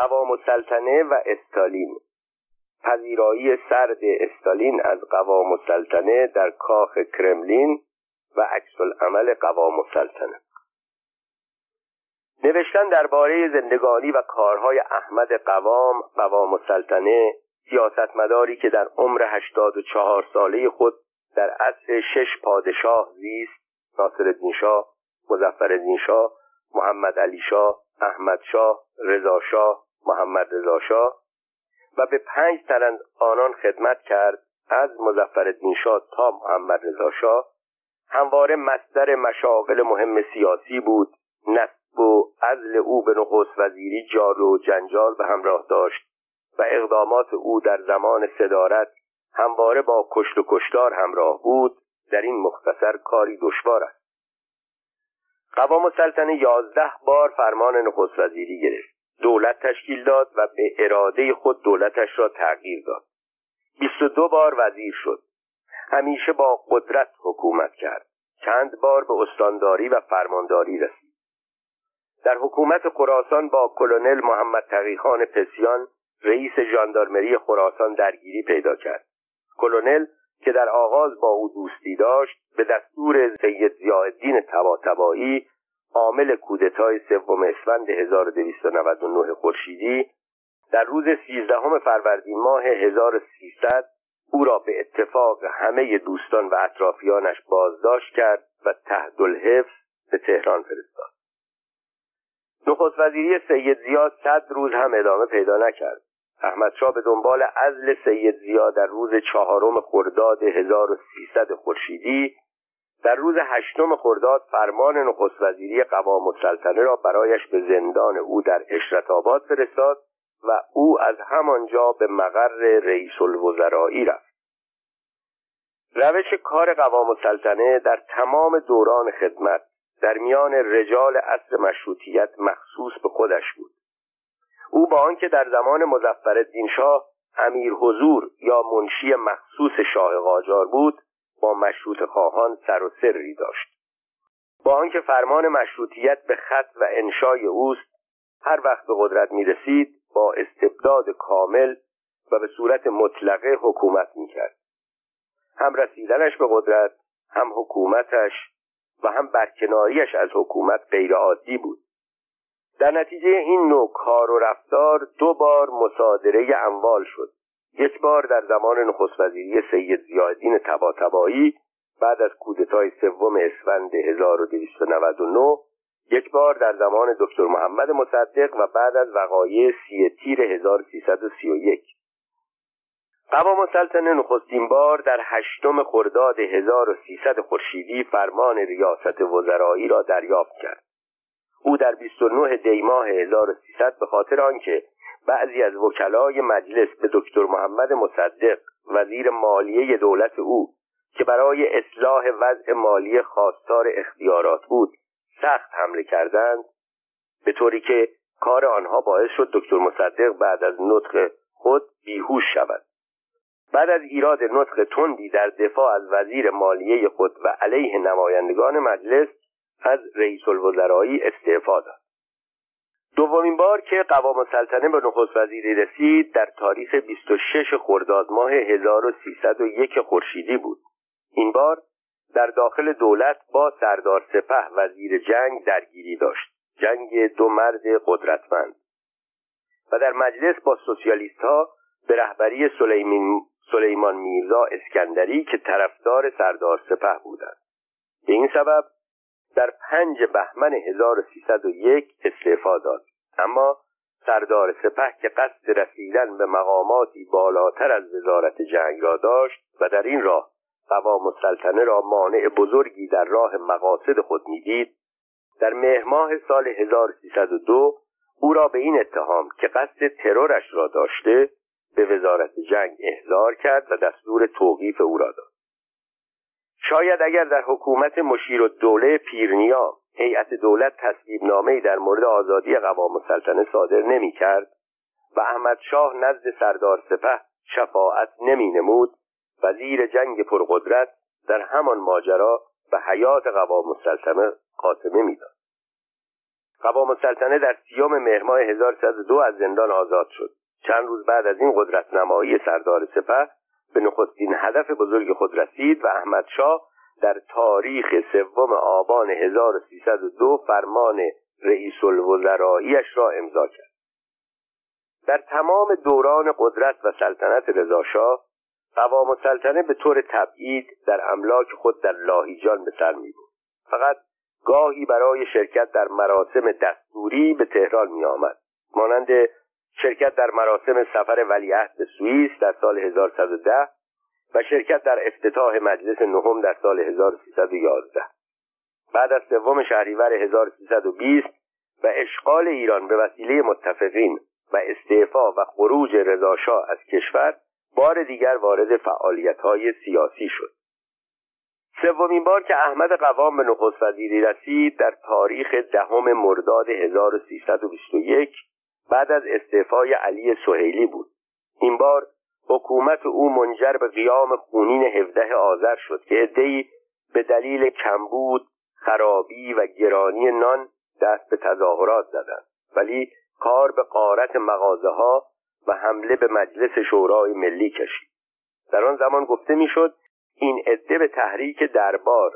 قوام السلطنه و استالین. پذیرایی سرد استالین از قوام السلطنه در کاخ کرملین و عکس العمل قوام السلطنه. نوشتن درباره زندگانی و کارهای احمد قوام قوام السلطنه سیاستمداری که در عمر هشتاد و چهار ساله خود در عصر شش پادشاه زیست ناصرالدین شاه مظفرالدین شاه محمد علی شاه احمد شاه رضا شاه محمد رضا شاه و به پنج تن از آنان خدمت کرد از مظفرالدین شاه تا محمد رضا شاه. همواره مصدر مشاغل مهم سیاسی بود. نصب و عزل او به نخست وزیری جار و جنجال به همراه داشت و اقدامات او در زمان صدارت همواره با کشت و کشتار همراه بود. در این مختصر کاری دشوار است. قوام السلطنه یازده بار فرمان نخست وزیری گرفت. دولت تشکیل داد و به اراده خود دولتش را تغییر داد. بیست و دو بار وزیر شد. همیشه با قدرت حکومت کرد. چند بار به استانداری و فرمانداری رسید. در حکومت خراسان با کلونل محمد تقیخان پسیان رئیس ژاندارمری خراسان درگیری پیدا کرد. کلونل که در آغاز با او دوستی داشت به دستور سید ضیاءالدین طباطبایی عامل کودتای سوم اسفند 1299 خورشیدی در روز 13 فروردین ماه 1300 او را به اتفاق همه دوستان و اطرافیانش بازداشت کرد و تحت الحفظ به تهران فرستاد. نخست وزیری سید زیاد صد روز هم ادامه پیدا نکرد. احمد شاه به دنبال عزل سید زیاد در روز چهارم خرداد 1300 خورشیدی در روز هشتم خرداد فرمان نخست وزیری قوام السلطنه را برایش به زندان او در اشرت آباد فرستاد و او از همانجا به مقر رئیس الوزرایی رفت. روش کار قوام السلطنه در تمام دوران خدمت در میان رجال اصل مشروطیت مخصوص به خودش بود. او با آنکه در زمان مظفرالدین شاه امیر حضور یا منشی مخصوص شاه قاجار بود با مشروط خواهان سر و سری داشت. با آنکه فرمان مشروطیت به خط و انشای اوست هر وقت به قدرت می رسید با استبداد کامل و به صورت مطلقه حکومت می کرد هم رسیدنش به قدرت هم حکومتش و هم برکناریش از حکومت غیرعادی بود. در نتیجه این نوع کار و رفتار دو بار مصادره اموال شد. یک بار در زمان نخست وزیری سید زیادین تباتبایی بعد از کودتای سوم اسفند 1299 یک بار در زمان دکتر محمد مصدق و بعد از وقایع سی تیر 1331 قوام السلطنه نخستین بار در هشتم خرداد 1300 خورشیدی فرمان ریاست وزرایی را دریافت کرد. او در 29 دی ماه 1300 به خاطر آنکه بعضی از وکلای مجلس به دکتر محمد مصدق وزیر مالیه دولت او که برای اصلاح وضع مالی خواستار اختیارات بود سخت حمله کردند به طوری که کار آنها باعث شد دکتر مصدق بعد از نطق خود بیهوش شود. بعد از ایراد نطق تندی در دفاع از وزیر مالیه خود و علیه نمایندگان مجلس از رئیس الوزرایی استعفا داد. دومین بار که قوام السلطنه به نخست وزیری رسید در تاریخ 26 خرداد ماه 1301 خورشیدی بود. این بار در داخل دولت با سردار سپه وزیر جنگ درگیری داشت. جنگ دو مرد قدرتمند. و در مجلس با سوسیالیست ها به رهبری سلیمان میرزا اسکندری که طرفدار سردار سپه بودند. به این سبب در پنج بهمن 1301 استعفا داد. اما سردار سپه که قصد رسیدن به مقاماتی بالاتر از وزارت جنگ را داشت و در این راه قوام السلطنه را مانع بزرگی در راه مقاصد خود می‌دید در مهماه سال 1302 او را به این اتهام که قصد ترورش را داشته به وزارت جنگ احضار کرد و دستور توقیف او را داد. شاید اگر در حکومت مشیر و دوله پیرنیا هیئت دولت تصویب نامه در مورد آزادی قوام السلطنه صادر نمی کرد و احمد شاه نزد سردار سپه شفاعت نمی نمود وزیر جنگ پرقدرت در همان ماجرا به حیات قوام السلطنه خاتمه می‌داد. قوام السلطنه در سیام مهر 1102 از زندان آزاد شد. چند روز بعد از این قدرت نمایی سردار سپه به نخستین هدف بزرگ خود رسید و احمد شاه در تاریخ سوم آبان 1302 فرمان رئیس الوزراییش را امضا کرد. در تمام دوران قدرت و سلطنت رضاشاه قوام السلطنه به طور تبعید در املاک خود در لاهیجان به سر می بود فقط گاهی برای شرکت در مراسم دستوری به تهران می آمد مانند شرکت در مراسم سفر ولیعهد به سوئیس در سال 1110 و شرکت در افتتاح مجلس نهم در سال 1311 بعد از سوم شهریور 1320 و اشغال ایران به وسیله متفقین و استعفا و خروج رضاشاه از کشور بار دیگر وارد فعالیت‌های سیاسی شد. سومین بار که احمد قوام به نخست وزیری رسید در تاریخ دهم مرداد 1321 بعد از استعفای علی سهیلی بود. این بار حکومت او منجر به قیام خونین 17 آذر شد که عدهای به دلیل کمبود خرابی و گرانی نان دست به تظاهرات زدند. ولی کار به قارت مغازه ها و حمله به مجلس شورای ملی کشید. در آن زمان گفته می‌شد این عده به تحریک دربار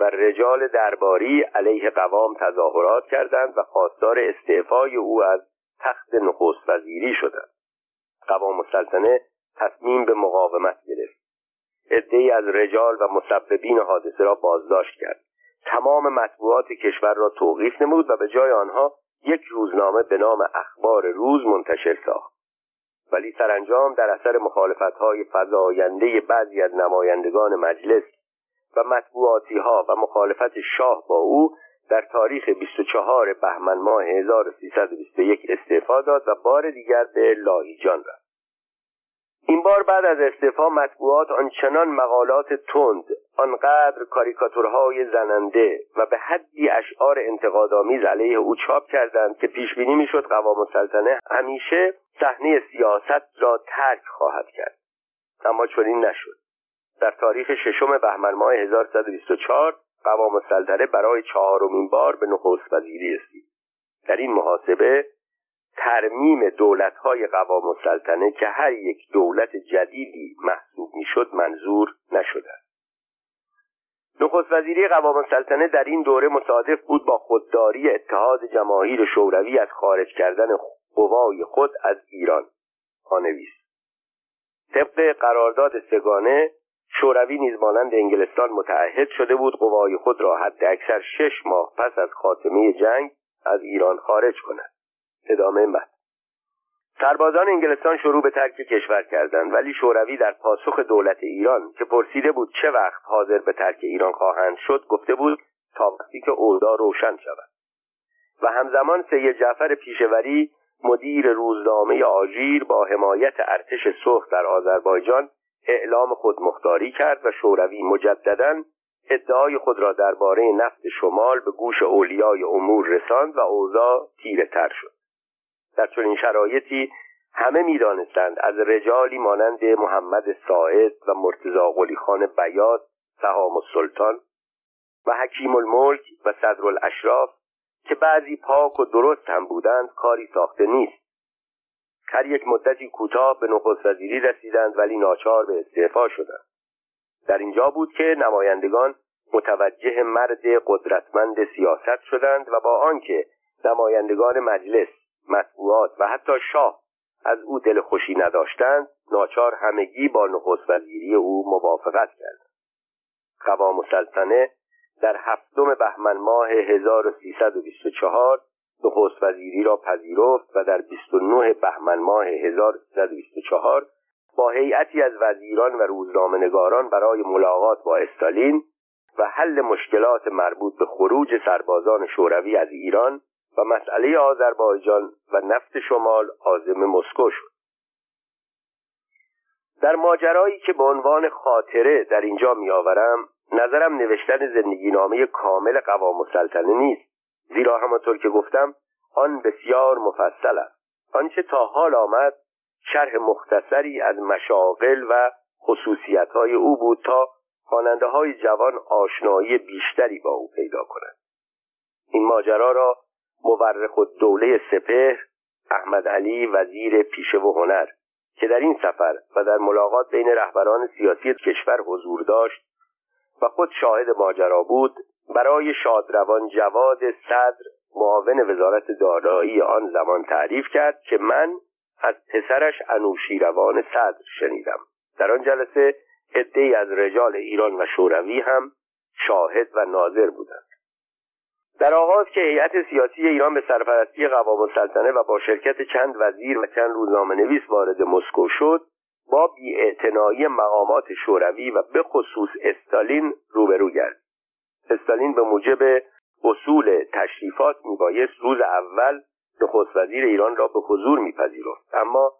و رجال درباری علیه قوام تظاهرات کردند و خواستار استعفای او از تخت نخست وزیری شدند. قوام السلطنه تصمیم به مقاومت گرفت. عدهای از رجال و مسببین حادثه را بازداشت کرد. تمام مطبوعات کشور را توقیف نمود و به جای آنها یک روزنامه به نام اخبار روز منتشر ساخت. ولی سرانجام در اثر های فضاینده بعضی از نمایندگان مجلس و مطبوعاتی ها و مخالفت شاه با او در تاریخ 24 بهمن ماه 1321 استعفا داد و بار دیگر به لاهیجان رفت. این بار بعد از استعفا مطبوعات آنچنان مقالات تند آنقدر کاریکاتورهای زننده و به حدی اشعار انتقادآمیز علیه او چاپ کردند که پیش بینی می‌شد قوام السلطنه همیشه صحنه سیاست را ترک خواهد کرد. اما چنین نشد. در تاریخ ششم بهمن ماه 1124 قوام السلطنه برای چهارمین بار به نخست وزیری رسید. در این محاسبه ترمیم دولتهای قوام السلطنه که هر یک دولت جدیدی محسوب می‌شد منظور نشده. نخست وزیری قوام السلطنه در این دوره مصادف بود با خودداری اتحاد جماهیر شوروی از خارج کردن قوای خود از ایران. خانویس. طبق قرارداد سگانه شوروی نیز مانند انگلستان متعهد شده بود قوای خود را حد اکثر شش ماه پس از خاتمه جنگ از ایران خارج کند. ادامه مد سربازان انگلستان شروع به ترک کشور کردند ولی شوروی در پاسخ دولت ایران که پرسیده بود چه وقت حاضر به ترک ایران خواهند شد گفته بود تا وقتی که اوضاع روشن شود. و همزمان سید جعفر پیشوری مدیر روزنامه آژیر با حمایت ارتش سرخ در آذربایجان اعلام خودمختاری کرد و شوروی مجددا ادعای خود را درباره نفت شمال به گوش اولیای امور رساند و اوضاع تیره تر شد. در چنین شرایطی همه می‌دانستند از رجالی مانند محمد ساعد و مرتزا قلی خان بیاد سهام السلطان و حکیم الملک و صدر الاشراف که بعضی پاک و درست هم بودند کاری ساخته نیست. هر یک مدتی کوتاه به نخست وزیری رسیدند ولی ناچار به استعفا شدند. در اینجا بود که نمایندگان متوجه مرد قدرتمند سیاست شدند و با آنکه نمایندگان مجلس مطبوعات و حتی شاه از او دل خوشی نداشتند ناچار همگی با نخست وزیری او موافقت کردند. قوام السلطنه در هفتم بهمن ماه 1324 نخست وزیری را پذیرفت و در 29 بهمن ماه 1324 با هیئتی از وزیران و روزنامه‌نگاران برای ملاقات با استالین و حل مشکلات مربوط به خروج سربازان شوروی از ایران و مسئله آذربایجان و نفت شمال عازم مسکو شد. در ماجرایی که به عنوان خاطره در اینجا میآورم نظرم نوشتن زندگی نامه کامل قوام السلطنه نیست. زیرا همانطور که گفتم آن بسیار مفصل است. آنچه تا حال آمد شرح مختصری از مشاغل و خصوصیت های او بود تا خواننده های جوان آشنایی بیشتری با او پیدا کنند این ماجرا را مورخ و دوله سپهر احمد علی وزیر پیشه و هنر که در این سفر و در ملاقات بین رهبران سیاسی کشور حضور داشت و خود شاهد ماجرا بود برای شادروان جواد صدر معاون وزارت دارایی آن زمان تعریف کرد که من از پسرش انوشیروان صدر شنیدم. در آن جلسه عدهای از رجال ایران و شوروی هم شاهد و ناظر بودند. در آغاز که هیئت سیاسی ایران به سرپرستی قوام السلطنه و با شرکت چند وزیر و چند روزنامه نویس وارد مسکو شد با بیاعتنایی مقامات شوروی و به خصوص استالین روبرو گشت. استالین به موجب اصول تشریفات میبایست روز اول نخست وزیر ایران را به حضور میپذیرفت اما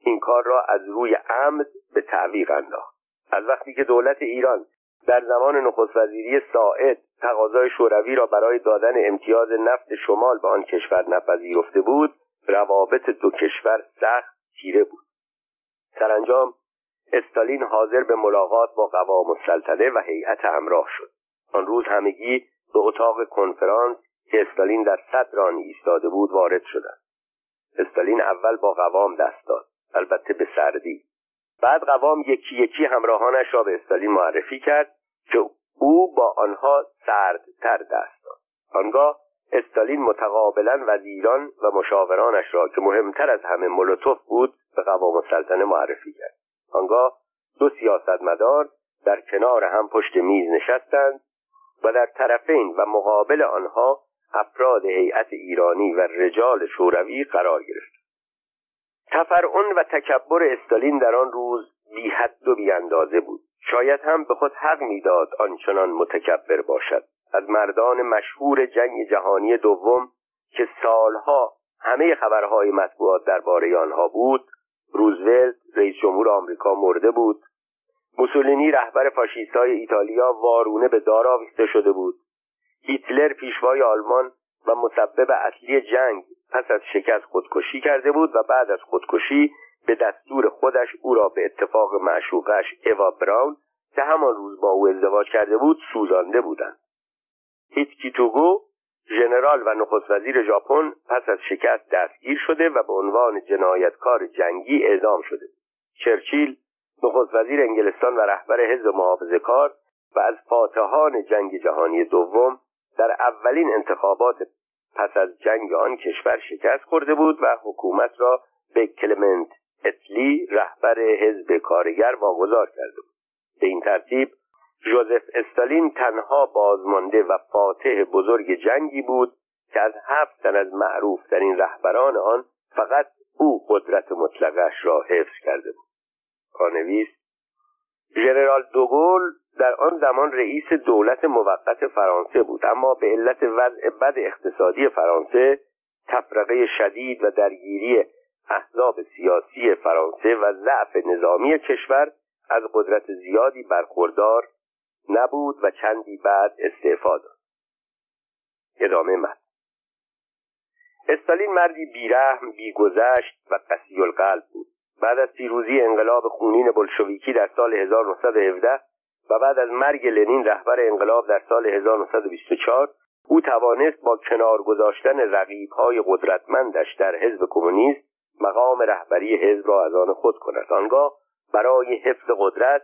این کار را از روی عمد به تعویق انداخت. از وقتی که دولت ایران در زمان نخست وزیری ساعد تقاضای شوروی را برای دادن امتیاز نفت شمال به آن کشور نپذیرفته بود روابط دو کشور سخت تیره بود. سرانجام استالین حاضر به ملاقات با قوام السلطنه و هیئت همراه شد. آن روز همگی به اتاق کنفرانس که استالین در صدر آن ایستاده بود وارد شدند. استالین اول با قوام دست داد البته به سردی. بعد قوام یکی یکی همراهانش را به استالین معرفی کرد که او با آنها سردتر دست داد. آنگاه استالین متقابلا وزیران و مشاورانش را که مهمتر از همه مولوتوف بود به قوام السلطنه معرفی کرد. آنگاه دو سیاستمدار در کنار هم پشت میز نشستند و در طرفین و مقابل آنها افراد هیئت ایرانی و رجال شوروی قرار گرفت. تفرعن و تکبر استالین در آن روز بی حد و بی اندازه بود. شاید هم به خود حق می‌داد آنچنان متکبر باشد. از مردان مشهور جنگ جهانی دوم که سالها همه خبرهای مطبوعات درباره آنها بود روزولت رئیس جمهور آمریکا مرده بود. موسولینی رهبر فاشیستای ایتالیا وارونه به دار آویخته شده بود. هیتلر پیشوای آلمان و مسبب اصلی جنگ پس از شکست خودکشی کرده بود و بعد از خودکشی به دستور خودش او را به اتفاق معشوقش اوا براون که همان روز با او ازدواج کرده بود سوزانده بودند. هیتکیتوگو ژنرال و نخست وزیر ژاپن پس از شکست دستگیر شده و به عنوان جنایتکار جنگی اعدام شده. چرچیل نخست وزیر انگلستان و رهبر حزب محافظه کار و از فاتحان جنگ جهانی دوم در اولین انتخابات پس از جنگ آن کشور شکست خورده بود و حکومت را به کلمنت اتلی رهبر حزب کارگر واگذار کرده بود. به این ترتیب جوزف استالین تنها بازمانده و فاتح بزرگ جنگی بود که از هفت تن از معروف این رهبران آن فقط او قدرت مطلقش را حفظ کرده بود. پانویس ژنرال دوگل در آن زمان رئیس دولت موقت فرانسه بود اما به علت وضع بد اقتصادی فرانسه تفرقه شدید و درگیری احزاب سیاسی فرانسه و ضعف نظامی کشور از قدرت زیادی برخوردار نبود و چندی بعد استعفا داد. ادامه مد استالین مردی بیرحم بیگذشت و قسی القلب بود. بعد از پیروزی انقلاب خونین بلشویکی در سال 1917 و بعد از مرگ لنین رهبر انقلاب در سال 1924 او توانست با کنار گذاشتن رقیبهای قدرتمندش در حزب کمونیست مقام رهبری حزب را از آن خود کند. آنگاه برای حفظ قدرت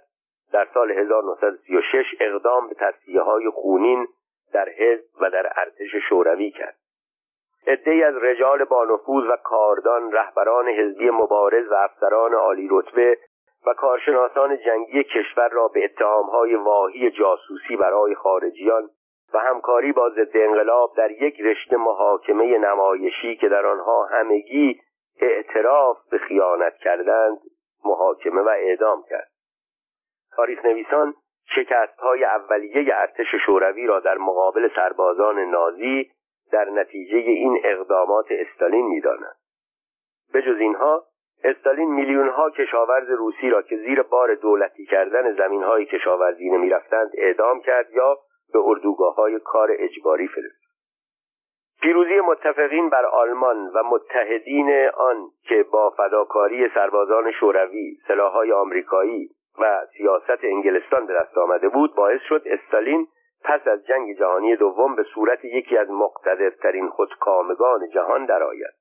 در سال 1936 اقدام به تصفیه های خونین در حزب و در ارتش شوروی کرد. عدهای از رجال با نفوذ و کاردان رهبران حزبی مبارز و افسران عالی رتبه و کارشناسان جنگی کشور را به اتهامهای واهی جاسوسی برای خارجیان و همکاری با ضد انقلاب در یک رشته محاکمه نمایشی که در آنها همگی اعتراف به خیانت کردند محاکمه و اعدام کرد. تاریخ نویسان شکست های اولیه ارتش شوروی را در مقابل سربازان نازی در نتیجه این اقدامات استالین می‌دانند. به جز اینها استالین میلیون ها کشاورز روسی را که زیر بار دولتی کردن زمین های کشاورزی نمی‌رفتند اعدام کرد یا به اردوگاه های کار اجباری فرستاد. پیروزی متفقین بر آلمان و متحدین آن که با فداکاری سربازان شوروی سلاحهای آمریکایی و سیاست انگلستان به دست آمده بود باعث شد استالین پس از جنگ جهانی دوم به صورت یکی از مقتدرترین خودکامگان جهان درآید.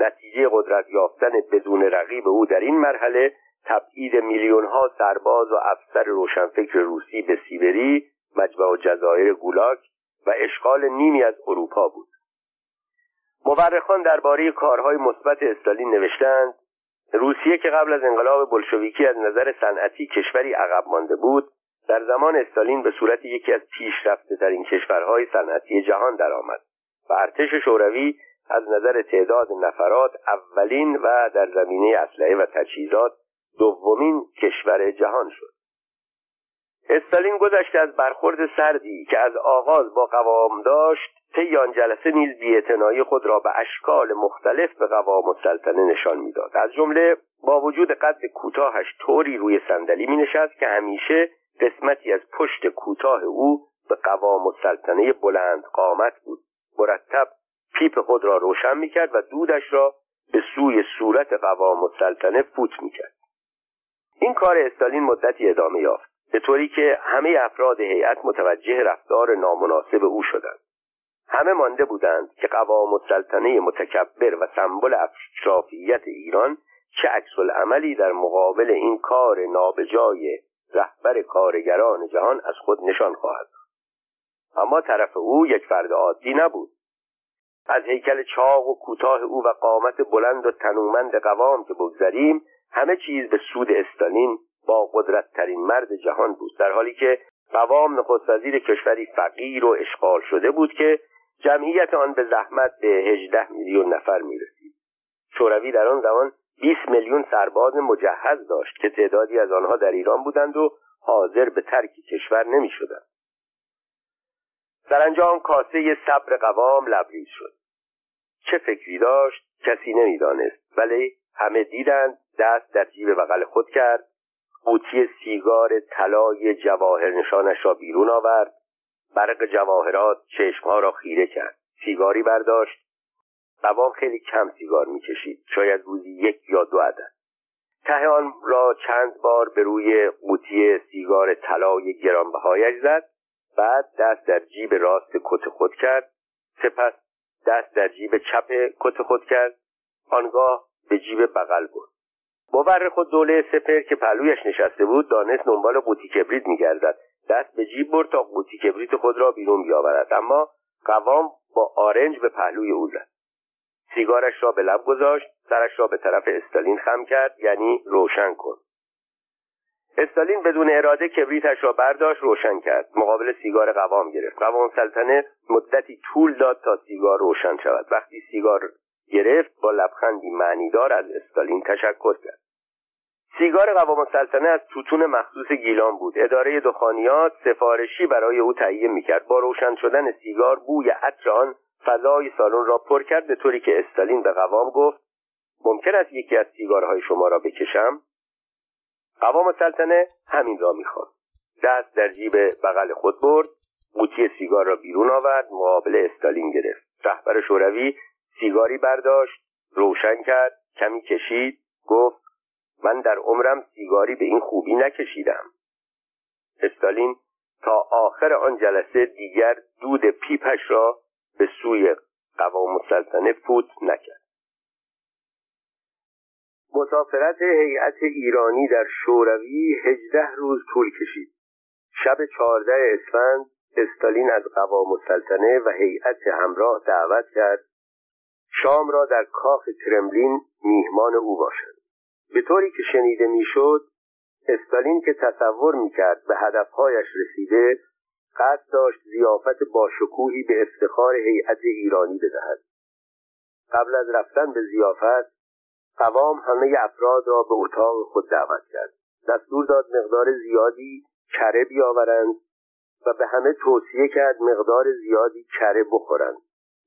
نتیجه قدرت یافتن بدون رقیب او در این مرحله تبعید میلیون ها سرباز و افسر روشنفکر روسی به سیبری مجمع جزایر گولاک و اشغال نیمی از اروپا بود. مورخان درباره کارهای مثبت استالین نوشتند روسیه که قبل از انقلاب بلشویکی از نظر صنعتی کشوری عقب مانده بود در زمان استالین به صورت یکی از پیشرفته ترین کشورهای صنعتی جهان درآمد و ارتش شوروی از نظر تعداد نفرات اولین و در زمینه اسلحه و تجهیزات دومین کشور جهان شد. استالین گذشته از برخورد سردی که از آغاز با قوام داشت طی آن جلسه نیز بیاعتنایی خود را به اشکال مختلف به قوام السلطنه نشان می‌داد. از جمله با وجود قد کوتاهش طوری روی صندلی می نشست که همیشه قسمتی از پشت کوتاه او به قوام السلطنه بلند قامت بود. مرتب پیپ خود را روشن می کرد و دودش را به سوی صورت قوام السلطنه فوت می کرد. این کار استالین مدتی ادامه یافت. به طوری که همه افراد هیئت متوجه رفتار نامناسب او شدند. همه مانده بودند که قوام السلطنه متکبر و سمبل اشرافیت ایران چه عکس عملی در مقابل این کار نابجای رهبر کارگران جهان از خود نشان خواهد اما طرف او یک فرد عادی نبود. از هیکل چاق و کوتاه او و قامت بلند و تنومند قوام که بگذریم همه چیز به سود استالین با قدرتترین مرد جهان بود در حالی که قوام نخست وزیر کشوری فقیر و اشغال شده بود که جمعیت آن به زحمت به 18 میلیون نفر می رسید. شوروی در آن زمان 20 میلیون سرباز مجهز داشت که تعدادی از آنها در ایران بودند و حاضر به ترک کشور نمی شدند. سرانجام کاسه صبر قوام لبریز شد. چه فکری داشت کسی نمی‌دانست ولی همه دیدند دست در جیب بغل خود کرد قوطی سیگار طلای جواهر نشانش را بیرون آورد. برق جواهرات چشمها را خیره کرد. سیگاری برداشت. قوام خیلی کم سیگار می‌کشید. شاید روزی یک یا دو عدد. ته آن را چند بار به روی قوطی سیگار طلای گرانبهایش زد بعد دست در جیب راست کت خود کرد. سپس دست در جیب چپ کت خود کرد. آنگاه به جیب بغل برد. مورخ خود دوله سپر که پهلویش نشسته بود دانست دنبال قوطی کبریت میگردد. دست به جیب برد تا قوطی کبریت خود را بیرون بیاورد. اما قوام با آرنج به پهلوی او زد. سیگارش را به لب گذاشت سرش را به طرف استالین خم کرد یعنی روشن کن استالین بدون اراده کبریتش را برداشت روشن کرد. مقابل سیگار قوام گرفت. قوام سلطنه مدتی طول داد تا سیگار روشن شود. وقتی سیگار گرفت با لبخندی معنیدار از استالین تشکر کرد. سیگار قوام السلطنه از توتون مخصوص گیلان بود. اداره دخانیات سفارشی برای او تهیه می‌کرد. با روشن شدن سیگار بوی عطر آن فضای سالن را پر کرد به طوری که استالین به قوام گفت ممکن است یکی از سیگارهای شما را بکشم؟ قوام السلطنه همین را می‌خواست. دست در جیب بغل خود برد قوطی سیگار را بیرون آورد مقابل استالین گرفت. رهبر شوروی سیگاری برداشت روشن کرد کمی کشید گفت من در عمرم سیگاری به این خوبی نکشیدم. استالین تا آخر آن جلسه دیگر دود پیپش را به سوی قوام السلطنه فوت نکرد. مسافرت هیئت ایرانی در شوروی هجده روز طول کشید. شب چهارده اسفند استالین از قوام السلطنه و هیئت همراه دعوت کرد شام را در کاخ کرملین میهمان او باشند به طوری که شنیده می‌شد استالین که تصور می‌کرد به هدفهایش رسیده قصد داشت زیافت باشکوهی به افتخار هیئت ایرانی بدهد. قبل از رفتن به زیافت قوام همه افراد را به اتاق خود دعوت کرد. دستور داد مقدار زیادی کره بیاورند و به همه توصیه کرد مقدار زیادی کره بخورند.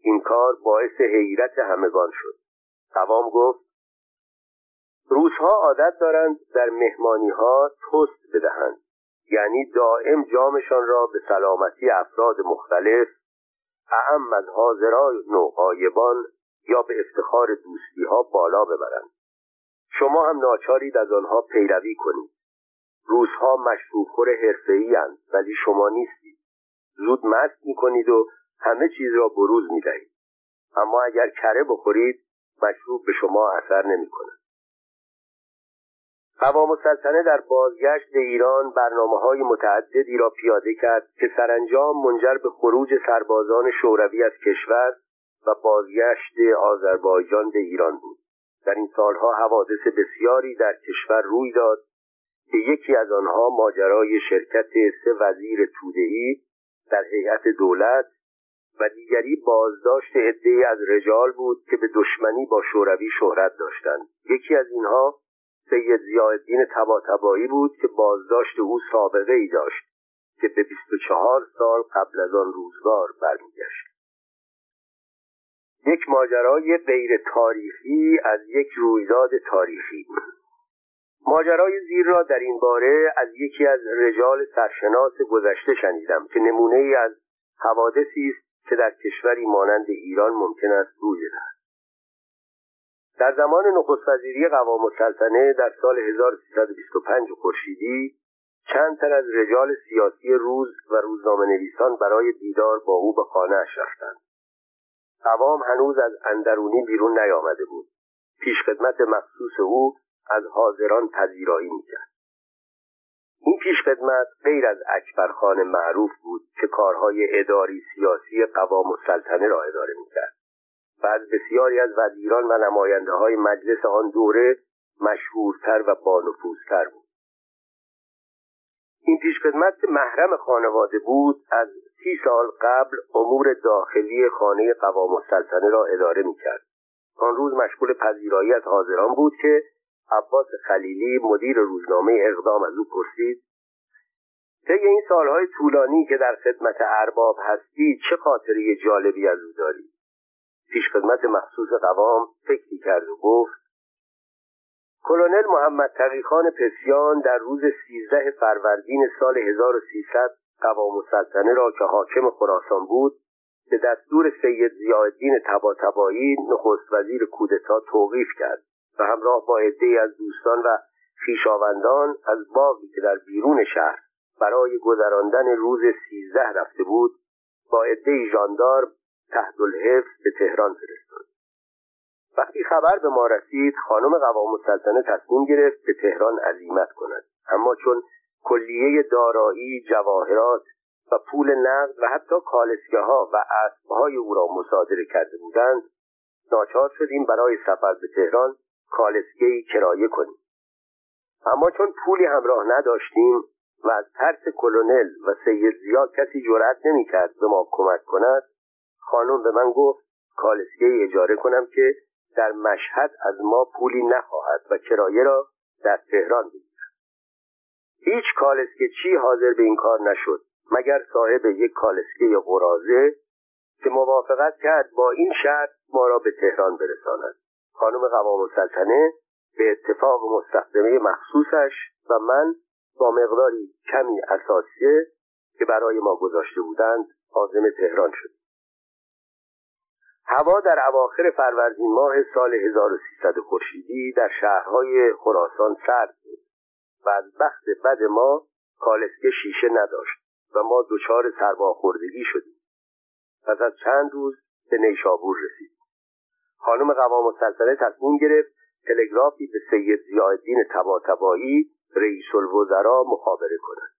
این کار باعث حیرت همگان شد. قوام گفت روزها عادت دارند در مهمانی ها توست بدهند. یعنی دائم جامشان را به سلامتی افراد مختلف اعم از حاضران و یا به افتخار دوستی ها بالا ببرند. شما هم ناچارید از آنها پیروی کنید. روزها مشروبخور حرفه‌ای ولی شما نیستید. زود مست می‌کنید و همه چیز را بروز می‌دهید. اما اگر کره بخورید مشروب به شما اثر نمی‌کنه قوام السلطنه در بازگشت به ایران برنامه های متعددی را پیاده کرد که سرانجام منجر به خروج سربازان شوروی از کشور و بازگشت آذربایجان به ایران بود. در این سالها حوادث بسیاری در کشور روی داد که یکی از آنها ماجرای شرکت سه وزیر توده‌ای در هیئت دولت و دیگری بازداشت عدهای از رجال بود که به دشمنی با شوروی شهرت داشتند. یکی از اینها سید زیادین تباتبایی بود که بازداشت او سابقه ای داشت که به 24 سال قبل از آن روزگار برمیگشت. یک ماجرای غیر تاریخی از یک رویداد تاریخی. ماجرای زیر را در این باره از یکی از رجال سرشناس گذشته شنیدم که نمونه ای از حوادثی است که در کشوری مانند ایران ممکن است روی دهد. در زمان نخست وزیری قوام السلطنه در سال 1325 خورشیدی چند تن از رجال سیاسی روز و روزنامه نویسان برای دیدار با او به خانهاش رفتند. قوام هنوز از اندرونی بیرون نیامده بود. پیشخدمت مخصوص او از حاضران پذیرایی می‌کرد. این پیشخدمت غیر از اکبرخان معروف بود که کارهای اداری سیاسی قوام السلطنه را اداره می‌کرد. و از بسیاری از وزیران و نماینده های مجلس آن دوره مشهورتر و بانفوذتر بود. این پیشخدمت که محرم خانواده بود از سی سال قبل امور داخلی خانه قوام السلطنه را اداره می‌کرد. آن روز مشغول پذیرایی از حاضران بود که عباس خلیلی مدیر روزنامه اقدام از او پرسید طی این سالهای طولانی که در خدمت ارباب هستی چه خاطری جالبی از او داری؟ پیشخدمت مخصوص قوام فکری کرد و گفت کلونل محمد تقیخان پسیان در روز سیزده فروردین سال 1300 قوام السلطنه را که حاکم خراسان بود به دستور سید زیادین تباتبایی نخست وزیر کودتا توقیف کرد. و همراه با عدهای از دوستان و خویشاوندان از باغی که در بیرون شهر برای گذراندن روز سیزده رفته بود با عدهای ژاندارم تحت الحفظ به تهران فرستاد. وقتی خبر به ما رسید خانم قوام السلطنه تصمیم گرفت به تهران عزیمت کند. اما چون کلیه دارایی جواهرات و پول نقد و حتی کالسکه ها و اسبهای او را مصادره کرده بودند ناچار شدیم برای سفر به تهران کالسکه کرایه کنیم. اما چون پولی همراه نداشتیم و از ترس کلونل و سید زیا کسی جرأت نمی‌کرد به ما کمک کند خانم به من گفت کالسکه اجاره کنم که در مشهد از ما پولی نخواهد و کرایه را در تهران بگیرد هیچ کالسکه چی حاضر به این کار نشد مگر صاحب یک کالسکه قرازه که موافقت کرد با این شرط ما را به تهران برساند. خانم قوام السلطنه به اتفاق مستخدمه مخصوصش و من با مقداری کمی اساسیه که برای ما گذاشته بودند عازم تهران شد هوا در اواخر فروردین ماه سال 1300 خورشیدی در شهرهای خراسان سرد بود و از بخت بد ما کالسکه شیشه نداشت و ما دچار سرماخوردگی شدیم. پس از چند روز به نیشابور رسید خانم قوام السلطنه تصمیم گرفت تلگرافی به سید زیادین تباتبایی رئیس الوزراء مخابره کند.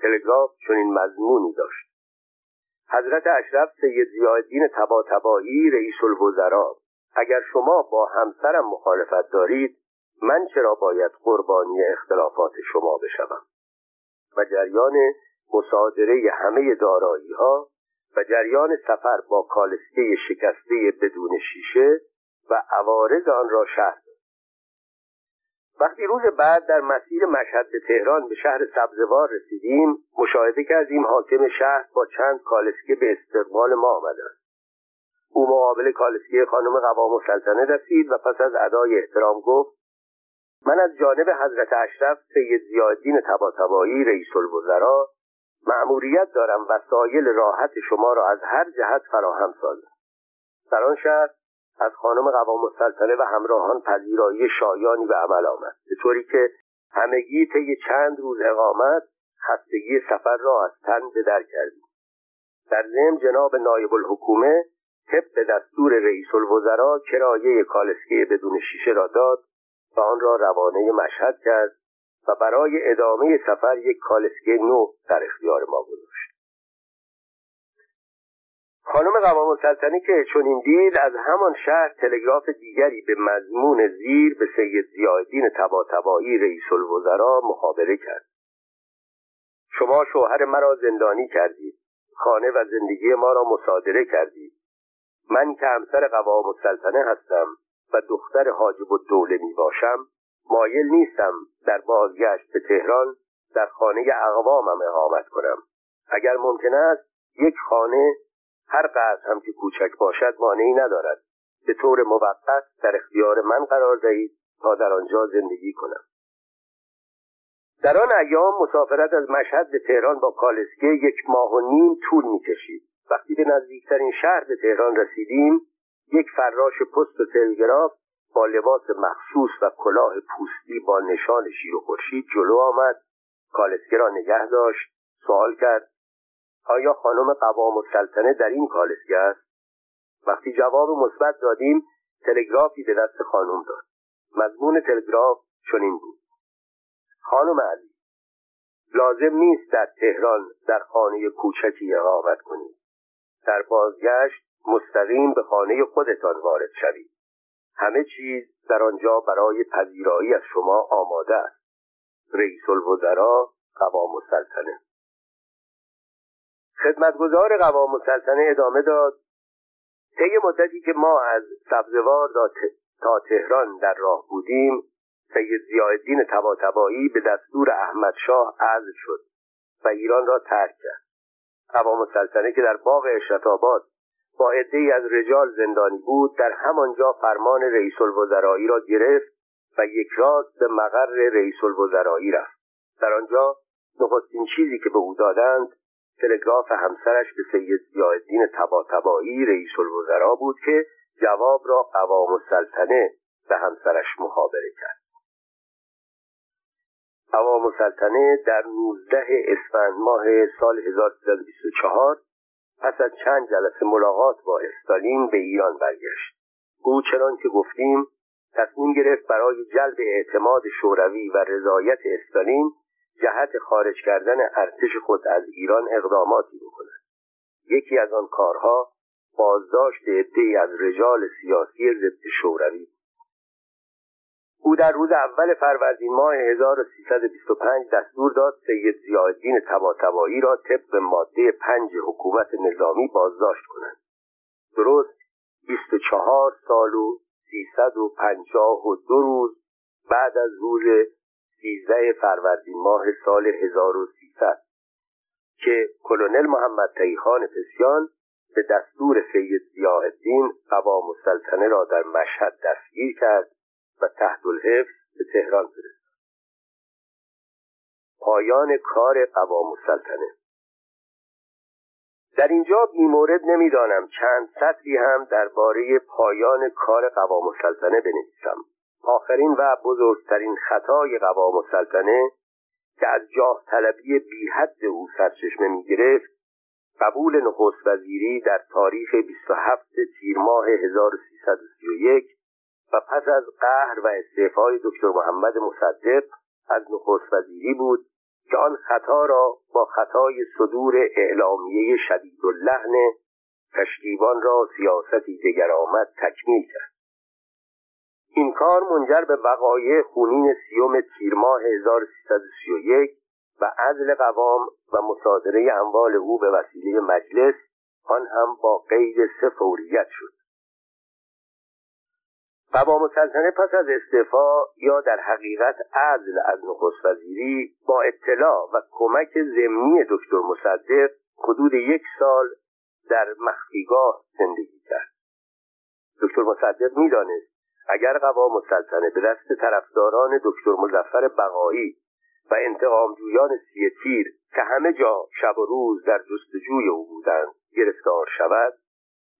تلگراف چنین مضمونی داشت. حضرت اشرف سید زیادین تباتبایی رئیس الوزراء اگر شما با همسرم مخالفت دارید من چرا باید قربانی اختلافات شما بشوم؟ و جریان مصادره همه دارایی ها و جریان سفر با کالسکه شکسته بدون شیشه و عوارض آن را شهر وقتی روز بعد در مسیر مشهد به تهران به شهر سبزوار رسیدیم مشاهده کردیم حاکم شهر با چند کالسکه به استقبال ما آمدند. او مقابل کالسکه خانم قوام السلطنه رسید و پس از ادای احترام گفت من از جانب حضرت اشرف سید زیادین تباتبایی رئیس الوزراء مأموریت دارم وسایل راحت شما را از هر جهت فراهم سازم. در آن شهر از خانم قوام السلطنه و همراهان پذیرایی شایانی به عمل آمد به طوری که همگی طی چند روز اقامت خستگی سفر را از تن به در کردیم. در ضمن جناب نایب الحکومه طبق دستور رئیس الوزراء کرایه کالسکه بدون شیشه را داد و آن را روانه مشهد کرد و برای ادامه سفر یک کالسکه نو در اختیار ما گذاشت. خانم قوام السلطنه که چنین دید از همان شهر تلگراف دیگری به مضمون زیر به سید زیادین تباتبایی رئیس الوزراء مخابره کرد. شما شوهر مرا زندانی کردید. خانه و زندگی ما را مصادره کردید. من که همسر قوام السلطنه هستم و دختر حاجب الدوله می باشم مایل نیستم در بازگشت به تهران در خانه اقوامم اقامت کنم. اگر ممکن است یک خانه هر قدر هم که کوچک باشد مانعی ندارد. به طور موقت در اختیار من قرار دهید تا در آنجا زندگی کنم. در آن ایام مسافرت از مشهد به تهران با کالسکه یک ماه و نیم طول می‌کشید. وقتی به نزدیکترین شهر به تهران رسیدیم یک فراش پست و تلگراف با لباس مخصوص و کلاه پوستی با نشان شیر و خورشید جلو آمد. کالسکه را نگه داشت. سوال کرد آیا خانم قوام السلطنه در این کالسکه است؟ وقتی جواب مثبت دادیم تلگرافی به دست خانم داد. مضمون تلگراف چنین بود. خانم علی لازم نیست در تهران در خانه کوچکی اقامت کنید در بازگشت مستقیم به خانه خودتان وارد شوید همه چیز در آنجا برای پذیرایی از شما آماده است. رئیس الوزراء قوام السلطنه. خدمتگزار قوام السلطنه ادامه داد. طی مدتی که ما از سبزوار تا تهران در راه بودیم سید زیادین تباتبایی به دستور احمد شاه عزل شد و ایران را ترک کرد. قوام السلطنه که در باغ اشرت آباد با عدهای از رجال زندانی بود در همانجا فرمان رئیس الوزرایی را گرفت و یک راست به مقر رئیس الوزرایی رفت. در آنجا نخستین چیزی که به او دادند تلگراف همسرش به سید زیادین تباتبایی رئیس الوزرا بود که جواب را قوام السلطنه به همسرش مخابره کرد. قوام السلطنه در 19 اسفند ماه سال 1324 پس از چند جلسه ملاقات با استالین به ایران برگشت. او چنان که گفتیم تصمیم گرفت برای جلب اعتماد شوروی و رضایت استالین جهت خارج کردن ارتش خود از ایران اقداماتی بکند. یکی از آن کارها بازداشت عدهای از رجال سیاسی ضد شوروی او در روز اول فروردین ماه 1325 دستور داد سید زیادین تباتبایی را طبق ماده پنج حکومت نظامی بازداشت کنند. درست 24 سال و 352 روز بعد از روز 13 فروردین ماه سال 1300 که کلونل محمد تایخان پسیان به دستور سید زیادین قوام السلطنه را در مشهد دستگیر کرد و تحت الحفظ به تهران فرستاد. پایان کار قوام السلطنه. در اینجا بیمورد نمی‌دانم چند سطری هم درباره پایان کار قوام السلطنه بنویسم. آخرین و بزرگترین خطای قوام السلطنه که از جاه طلبی بی حد او سرچشمه می گرفت قبول نخست وزیری در تاریخ 27 تیر ماه 1331 و پس از قهر و استعفای دکتر محمد مصدق از نخست وزیری بود که آن خطا را با خطای صدور اعلامیه شدید اللحن پشتیبان را سیاستی دیگر آمد تکمیل کرد. این کار منجر به وقایع خونین سیوم تیر ماه 1331 و عزل قوام و مصادره اموال او به وسیله مجلس آن هم با قید سه شد. قوام السلطنه پس از استعفا یا در حقیقت عزل از نخست وزیری با اطلاع و کمک ضمنی دکتر مصدق حدود یک سال در مخفیگاه زندگی کرد. دکتر مصدق می‌دانست اگر قوام السلطنه به دست طرفداران دکتر مزفر بقایی و انتقامجویان سی تیر که همه جا شب و روز در جستجوی او بودند گرفتار شود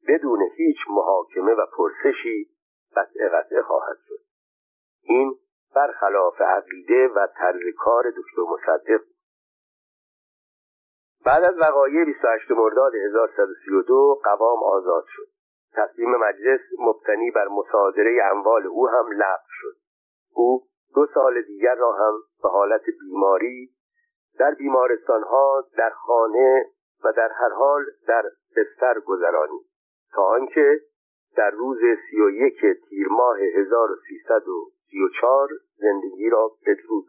بدون هیچ محاکمه و پرسشی قطع قطعه خواهد شد. این برخلاف عقیده و طرز کار دکتر مصدق بعد از وقایع 28 مرداد 1132 قوام آزاد شد. تصمیم مجلس مبتنی بر مصادره اموال او هم لغو شد. او دو سال دیگر را هم به حالت بیماری در بیمارستانها در خانه و در هر حال در بستر گذرانید تا آنکه در روز سی و یک تیر ماه 1334 زندگی را بدرود